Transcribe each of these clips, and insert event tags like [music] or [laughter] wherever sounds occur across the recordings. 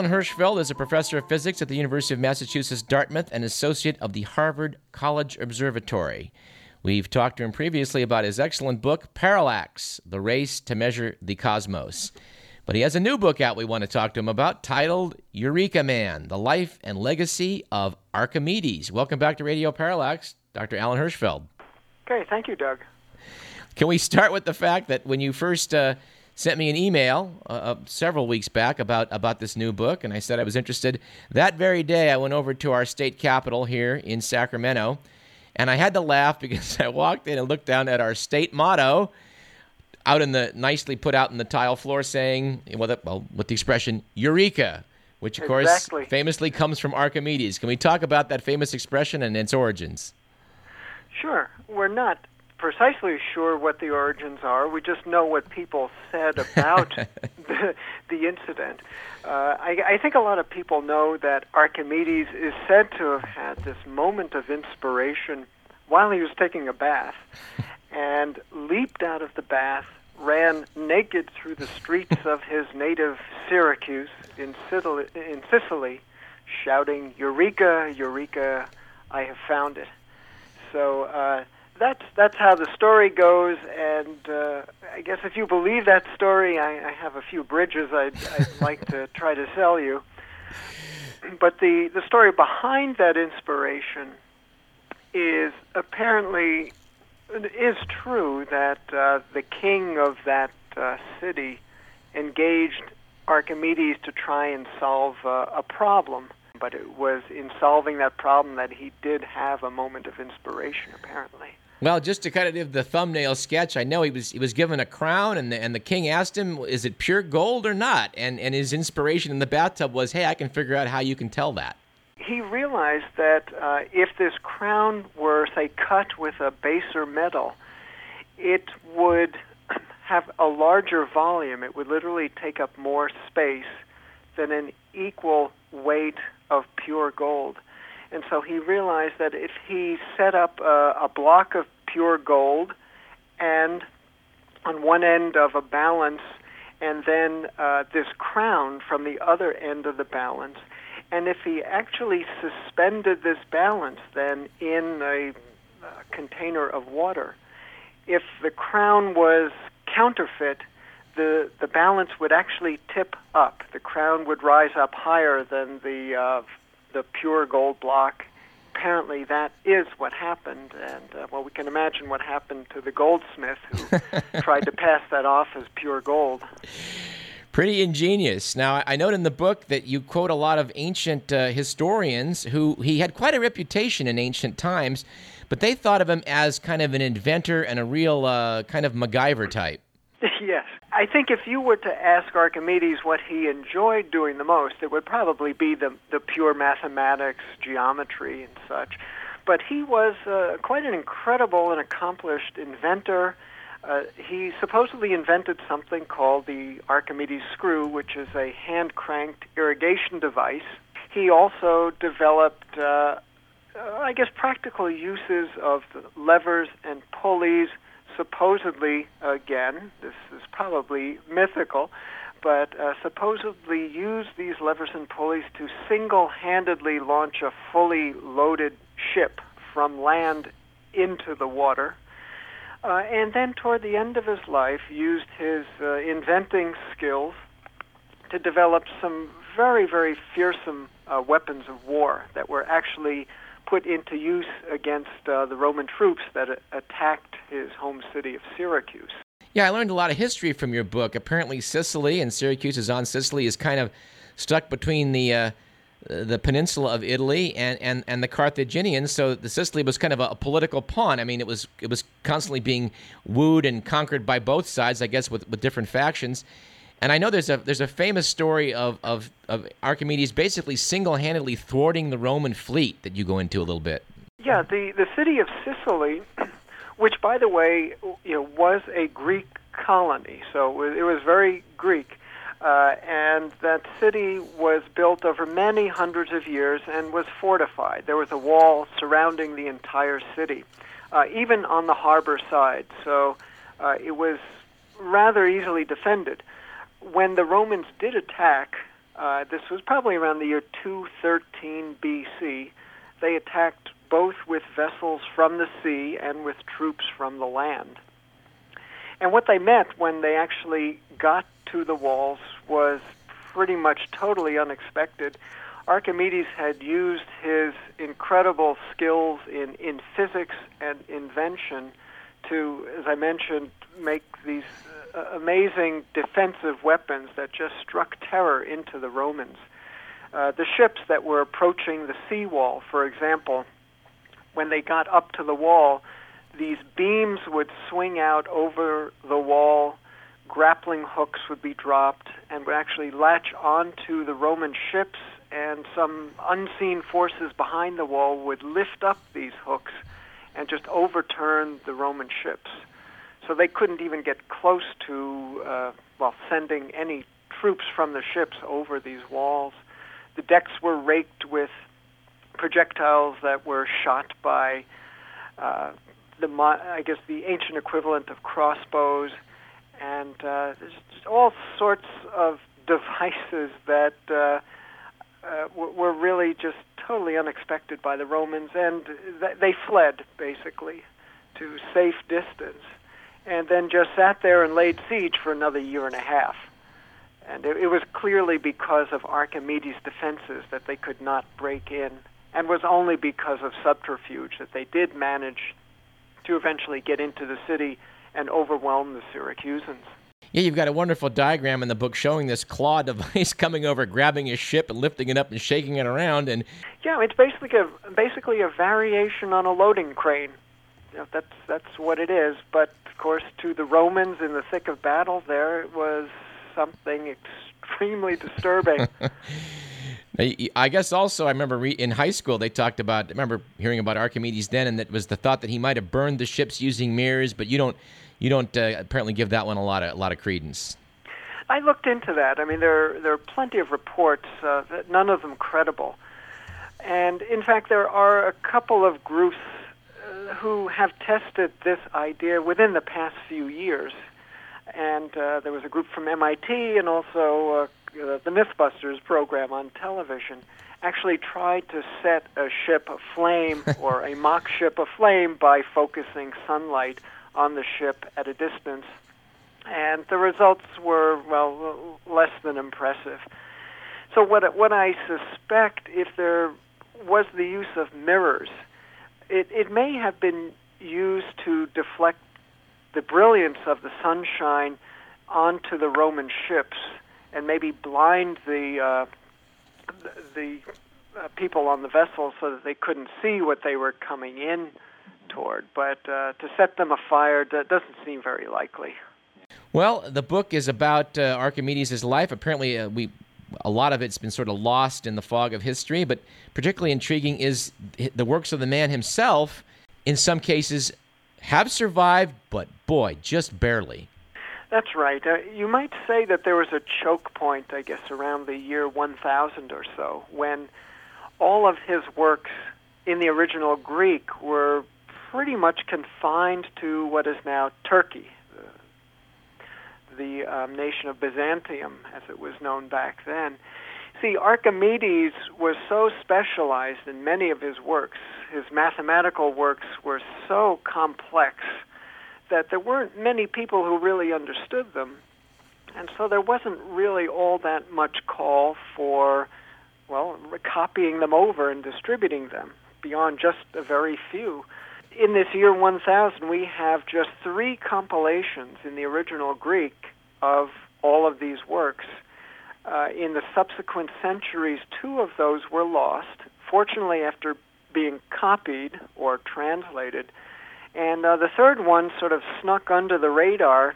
Alan Hirshfeld is a professor of physics at the University of Massachusetts Dartmouth and associate of the Harvard College Observatory. We've talked to him previously about his excellent book, Parallax The Race to Measure the Cosmos. But he has a new book out we want to talk to him about titled Eureka Man The Life and Legacy of Archimedes. Welcome back to Radio Parallax, Dr. Alan Hirshfeld. Okay, thank you, Doug. Can we start with the fact that when you first uh, sent me an email uh, uh, several weeks back about, about this new book, and I said I was interested, that very day I went over to our state capitol here in Sacramento, and I had to laugh [laughs] because I walked in and looked down at our state motto out in the nicely put out in the tile floor saying, well, the, well with the expression Eureka, which of exactly. course famously comes from Archimedes. Can we talk about that famous expression and its origins? Sure. We're not precisely sure what the origins are. We just know what people said about [laughs] the, the incident. Uh, I, I think a lot of people know that Archimedes is said to have had this moment of inspiration while he was taking a bath and leaped out of the bath, ran naked through the streets of his native Syracuse in Sicily, in Sicily shouting, Eureka, Eureka, I have found it. So, uh, that's that's how the story goes, and uh, I guess if you believe that story, I, I have a few bridges I'd, I'd [laughs] like to try to sell you. But the the story behind that inspiration is apparently it is true that uh, the king of that uh, city engaged Archimedes to try and solve uh, a problem but it was in solving that problem that he did have a moment of inspiration, apparently. Well, just to kind of give the thumbnail sketch, I know he was he was given a crown, and the and the king asked him, "Is it pure gold or not?" And and his inspiration in the bathtub was, "Hey, I can figure out how you can tell that." He realized that uh, if this crown were, say, cut with a baser metal, it would have a larger volume. It would literally take up more space than an equal weight of pure gold. And so he realized that if he set up a, a block of pure gold and on one end of a balance, and then uh, this crown from the other end of the balance, and if he actually suspended this balance then in a, a container of water, if the crown was counterfeit, the the balance would actually tip up. The crown would rise up higher than the uh, the pure gold block. Apparently, that is what happened, and uh, well, we can imagine what happened to the goldsmith who [laughs] tried to pass that off as pure gold. Pretty ingenious. Now, I note in the book that you quote a lot of ancient uh, historians who he had quite a reputation in ancient times, but they thought of him as kind of an inventor and a real uh, kind of MacGyver type. [laughs] yes. I think if you were to ask Archimedes what he enjoyed doing the most, it would probably be the, the pure mathematics, geometry, and such. But he was uh, quite an incredible and accomplished inventor. Uh, he supposedly invented something called the Archimedes screw, which is a hand cranked irrigation device. He also developed, uh, uh, I guess, practical uses of levers and pulleys supposedly, again, this is probably mythical, but uh, supposedly used these levers and pulleys to single handedly launch a fully loaded ship from land into the water. Uh, and then, toward the end of his life, used his uh, inventing skills to develop some very, very fearsome uh, weapons of war that were actually put into use against uh, the Roman troops that attacked his home city of Syracuse. Yeah, I learned a lot of history from your book. Apparently, Sicily and Syracuse is on Sicily is kind of stuck between the uh, the peninsula of Italy and, and, and the Carthaginians. So the Sicily was kind of a, a, political pawn. I mean, it was it was constantly being wooed and conquered by both sides, I guess, with, with different factions. And I know there's a there's a famous story of, of, of Archimedes basically single handedly thwarting the Roman fleet that you go into a little bit. Yeah, the, the city of Sicily, which by the way, you know, was a Greek colony, so it was, very Greek. Uh, and that city was built over many hundreds of years and was fortified. There was a wall surrounding the entire city, uh, even on the harbor side. So uh, it was rather easily defended when the Romans did attack, Uh, this was probably around the year 213 BC. They attacked both with vessels from the sea and with troops from the land. And what they met when they actually got to the walls was pretty much totally unexpected. Archimedes had used his incredible skills in, in physics and invention to, as I mentioned, make these uh, amazing defensive weapons that just struck terror into the Romans. Uh, the ships that were approaching the seawall, for example, when they got up to the wall, these beams would swing out over the wall, grappling hooks would be dropped, and would actually latch onto the Roman ships, and some unseen forces behind the wall would lift up these hooks and just overturn the Roman ships. So they couldn't even get close to, uh, well, sending any troops from the ships over these walls. The decks were raked with projectiles that were shot by uh, the, I guess, the ancient equivalent of crossbows, and uh, there's all sorts of [laughs] devices that uh, uh, were really just totally unexpected by the Romans, and they fled basically to safe distance, and then just sat there and laid siege for another year and a half. And it, it was clearly because of Archimedes' defenses that they could not break in, and was only because of subterfuge that they did manage to eventually get into the city and overwhelm the Syracusans. Yeah, you've got a wonderful diagram in the book showing this claw [laughs] device coming over, grabbing a ship and lifting it up and shaking it around. And yeah, it's basically a basically a variation on a loading crane. You know, that's that's what it is. But of course, to the Romans in the thick of battle, there it was something extremely disturbing. [laughs] I guess also I remember in high school they talked about. I remember hearing about Archimedes then, and that was the thought that he might have burned the ships using mirrors. But you don't you don't uh, apparently give that one a lot of a lot of credence. I looked into that. I mean, there there are plenty of reports, uh, none of them credible. And in fact, there are a couple of groups who have tested this idea within the past few years. And uh, there was a group from MIT and also uh, the MythBusters program on television actually tried to set a ship aflame [laughs] or a mock ship aflame by focusing sunlight on the ship at a distance. And the results were, well, less than impressive. So, what, what I suspect, if there was the use of mirrors, it, it may have been used to deflect the brilliance of the sunshine onto the Roman ships and maybe blind the uh, the uh, people on the vessel so that they couldn't see what they were coming in toward. But uh, to set them afire that doesn't seem very likely. Well, the book is about uh, Archimedes' life. Apparently, uh, we a lot of it's been sort of lost in the fog of history, but particularly intriguing is the works of the man himself. In some cases, have survived, but boy, just barely. That's right. Uh, you might say that there was a choke point, I guess, around the year 1000 or so, when all of his works in the original Greek were pretty much confined to what is now Turkey, the, um, nation of Byzantium, as it was known back then. See, Archimedes was so specialized in many of his works. His mathematical works were so complex that there weren't many people who really understood them. And so there wasn't really all that much call for, well, copying them over and distributing them beyond just a very few in this year 1000, we have just three compilations in the original Greek of all of these works. Uh, in the subsequent centuries, two of those were lost, fortunately, after being copied or translated. And uh, the third one sort of snuck under the radar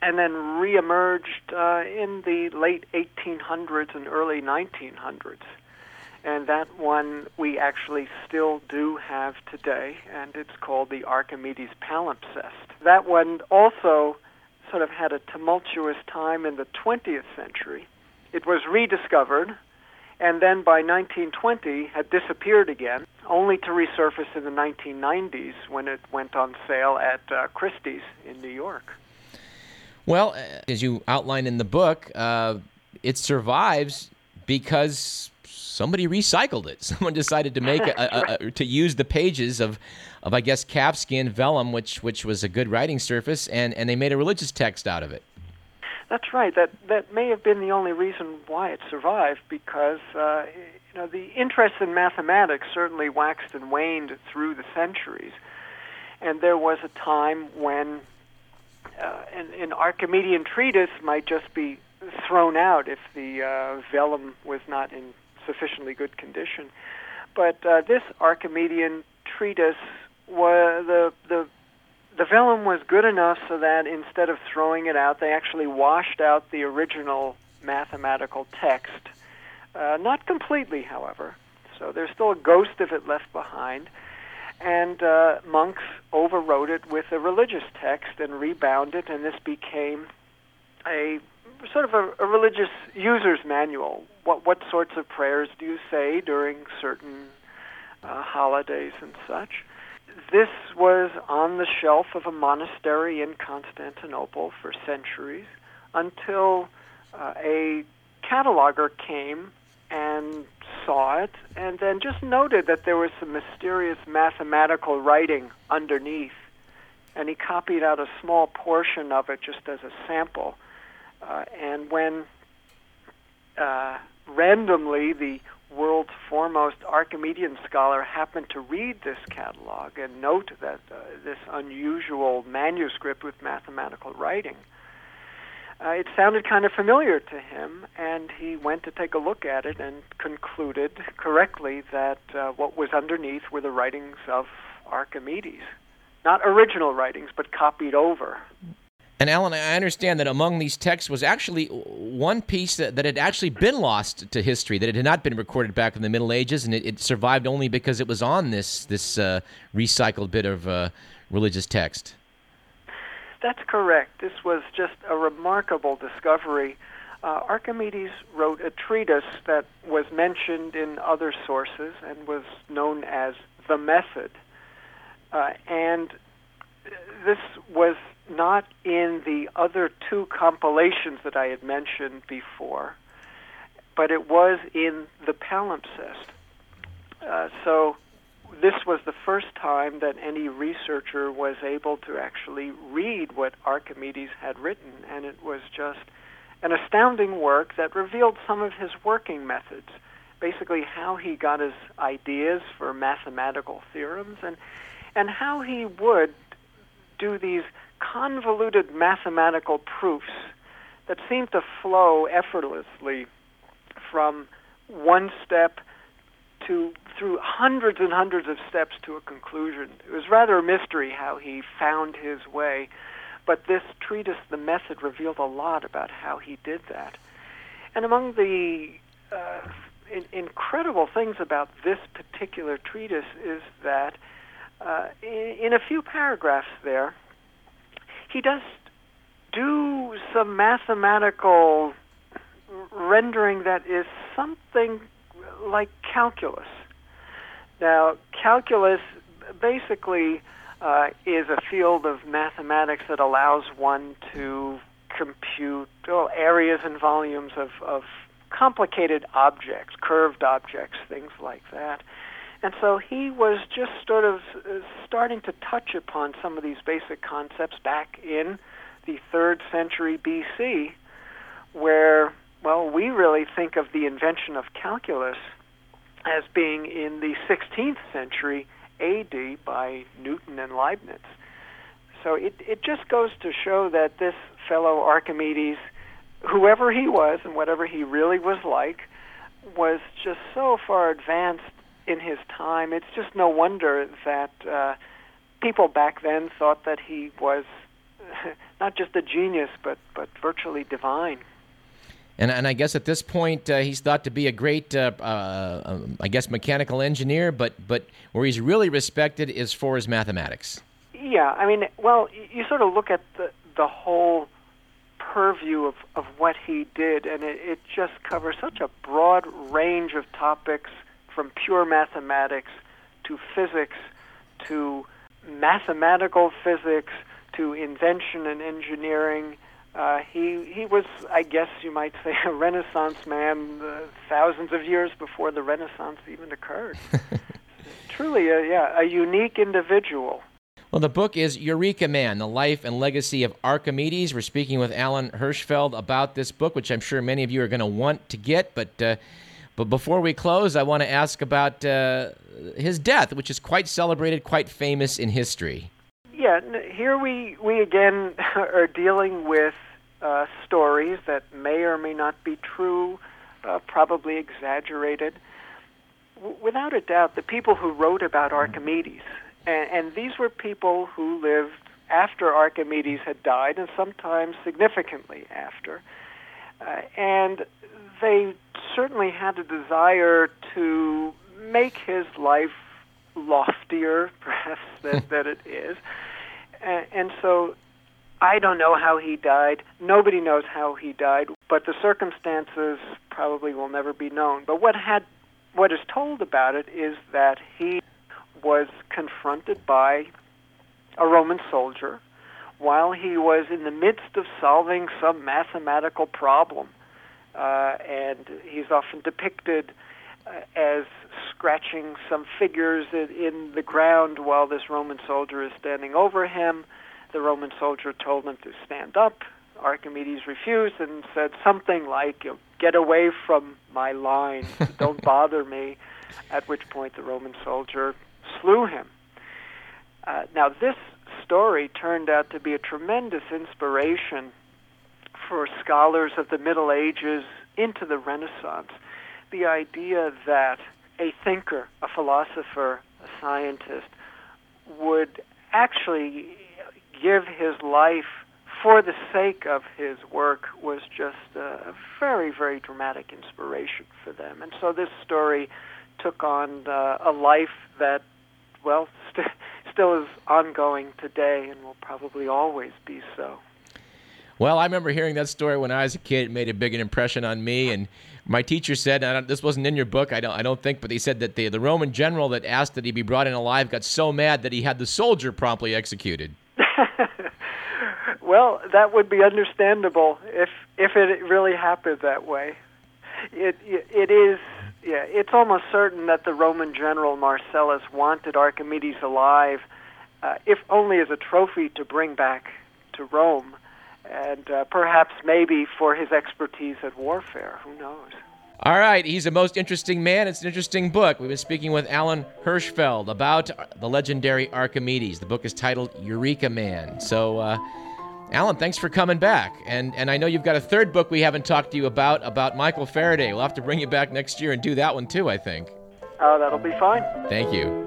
and then reemerged uh, in the late 1800s and early 1900s and that one we actually still do have today, and it's called the Archimedes palimpsest. That one also sort of had a tumultuous time in the 20th century. It was rediscovered, and then by 1920 had disappeared again, only to resurface in the 1990s when it went on sale at uh, Christie's in New York. Well, as you outline in the book, uh, it survives because somebody recycled it. [laughs] Someone decided to make a, a, a, [laughs] to use the pages of, of I guess calfskin vellum, which which was a good writing surface, and, and they made a religious text out of it. That's right. That that may have been the only reason why it survived, because uh, you know the interest in mathematics certainly waxed and waned through the centuries, and there was a time when uh, an, an Archimedean treatise might just be thrown out if the uh, vellum was not in sufficiently good condition. But uh, this Archimedean treatise was the the the vellum was good enough so that instead of throwing it out, they actually washed out the original mathematical text. Uh, not completely, however. So there's still a ghost of it left behind. And uh, monks overwrote it with a religious text and rebound it, and this became a sort of a, a religious user's manual. What what sorts of prayers do you say during certain uh, holidays and such? This was on the shelf of a monastery in Constantinople for centuries until uh, a cataloger came and saw it and then just noted that there was some mysterious mathematical writing underneath. And he copied out a small portion of it just as a sample. Uh, and when uh, randomly the world's foremost Archimedean scholar happened to read this catalog and note that uh, this unusual manuscript with mathematical writing, uh, it sounded kind of familiar to him, and he went to take a look at it and concluded correctly that uh, what was underneath were the writings of Archimedes. Not original writings, but copied over. And Alan, I understand that among these texts was actually one piece that, that had actually been lost to history, that it had not been recorded back in the Middle Ages, and it, it survived only because it was on this this uh, recycled bit of uh, religious text. That's correct. This was just a remarkable discovery. Uh, Archimedes wrote a treatise that was mentioned in other sources and was known as the Method. Uh, and this was not in the other two compilations that I had mentioned before, but it was in the palimpsest. Uh, so this was the first time that any researcher was able to actually read what Archimedes had written, and it was just an astounding work that revealed some of his working methods, basically how he got his ideas for mathematical theorems and and how he would do these convoluted mathematical proofs that seem to flow effortlessly from one step to through hundreds and hundreds of steps to a conclusion. It was rather a mystery how he found his way, but this treatise, The Method, revealed a lot about how he did that. And among the uh, in, incredible things about this particular treatise is that uh, in, in a few paragraphs there, he does do some mathematical rendering that is something like calculus. Now, calculus basically uh, is a field of mathematics that allows one to compute well, areas and volumes of, of complicated objects, curved objects, things like that. And so he was just sort of uh, starting to touch upon some of these basic concepts back in the third century BC, where, well, we really think of the invention of calculus as being in the 16th century AD by Newton and Leibniz. So it, it just goes to show that this fellow Archimedes, whoever he was and whatever he really was like, was just so far advanced in his time. It's just no wonder that uh, people back then thought that he was [laughs] not just a genius, but but virtually divine. And, and I guess at this point uh, he's thought to be a great, uh, uh, um, I guess, mechanical engineer. But but where he's really respected is for his mathematics. Yeah, I mean, well, you sort of look at the the whole purview of, of what he did, and it, it just covers such a broad range of topics from pure mathematics to physics to mathematical physics to invention and engineering, Uh, he he was, I guess you might say, [laughs] a Renaissance man uh, thousands of years before the Renaissance even occurred. [laughs] Truly, a, yeah, a unique individual. Well, the book is Eureka Man The Life and Legacy of Archimedes. We're speaking with Alan Hirshfeld about this book, which I'm sure many of you are going to want to get. But, uh, but before we close, I want to ask about uh, his death, which is quite celebrated, quite famous in history. Yeah, here we, we again [laughs] are dealing with uh, stories that may or may not be true, uh, probably exaggerated. W- without a doubt, the people who wrote about Archimedes and, and these were people who lived after Archimedes had died, and sometimes significantly after. Uh, and they certainly had a desire to make his life loftier, [laughs] perhaps, than, [laughs] than it is. And, and so I don't know how he died. Nobody knows how he died, but the circumstances probably will never be known. But what had what is told about it is that he was confronted by a Roman soldier while he was in the midst of solving some mathematical problem. Uh, and he's often depicted uh, as scratching some figures in, in the ground while this Roman soldier is standing over him. The Roman soldier told him to stand up. Archimedes refused and said something like, Get away from my line, [laughs] don't bother me. At which point the Roman soldier slew him. Uh, now, this story turned out to be a tremendous inspiration for scholars of the Middle Ages into the Renaissance. The idea that a thinker, a philosopher, a scientist would actually give his life for the sake of his work was just a very, very dramatic inspiration for them. And so this story took on uh, a life that well, [laughs] still is ongoing today and will probably always be so. Well, I remember hearing that story when I was a kid. It made a big impression on me. And my teacher said, this wasn't in your book, I don't, I don't think, but he said that the, the Roman general that asked that he be brought in alive got so mad that he had the soldier promptly executed. [laughs] well, that would be understandable if if it really happened that way. It it, it is yeah, it's almost certain that the Roman general Marcellus wanted Archimedes alive, uh, if only as a trophy to bring back to Rome, and uh, perhaps maybe for his expertise at warfare. Who knows? All right, he's a most interesting man. It's an interesting book. We've been speaking with Alan Hirshfeld about the legendary Archimedes. The book is titled Eureka Man. So, uh, Alan, thanks for coming back. And and I know you've got a third book we haven't talked to you about about Michael Faraday. We'll have to bring you back next year and do that one too, I think. Oh, that'll be fine. Thank you.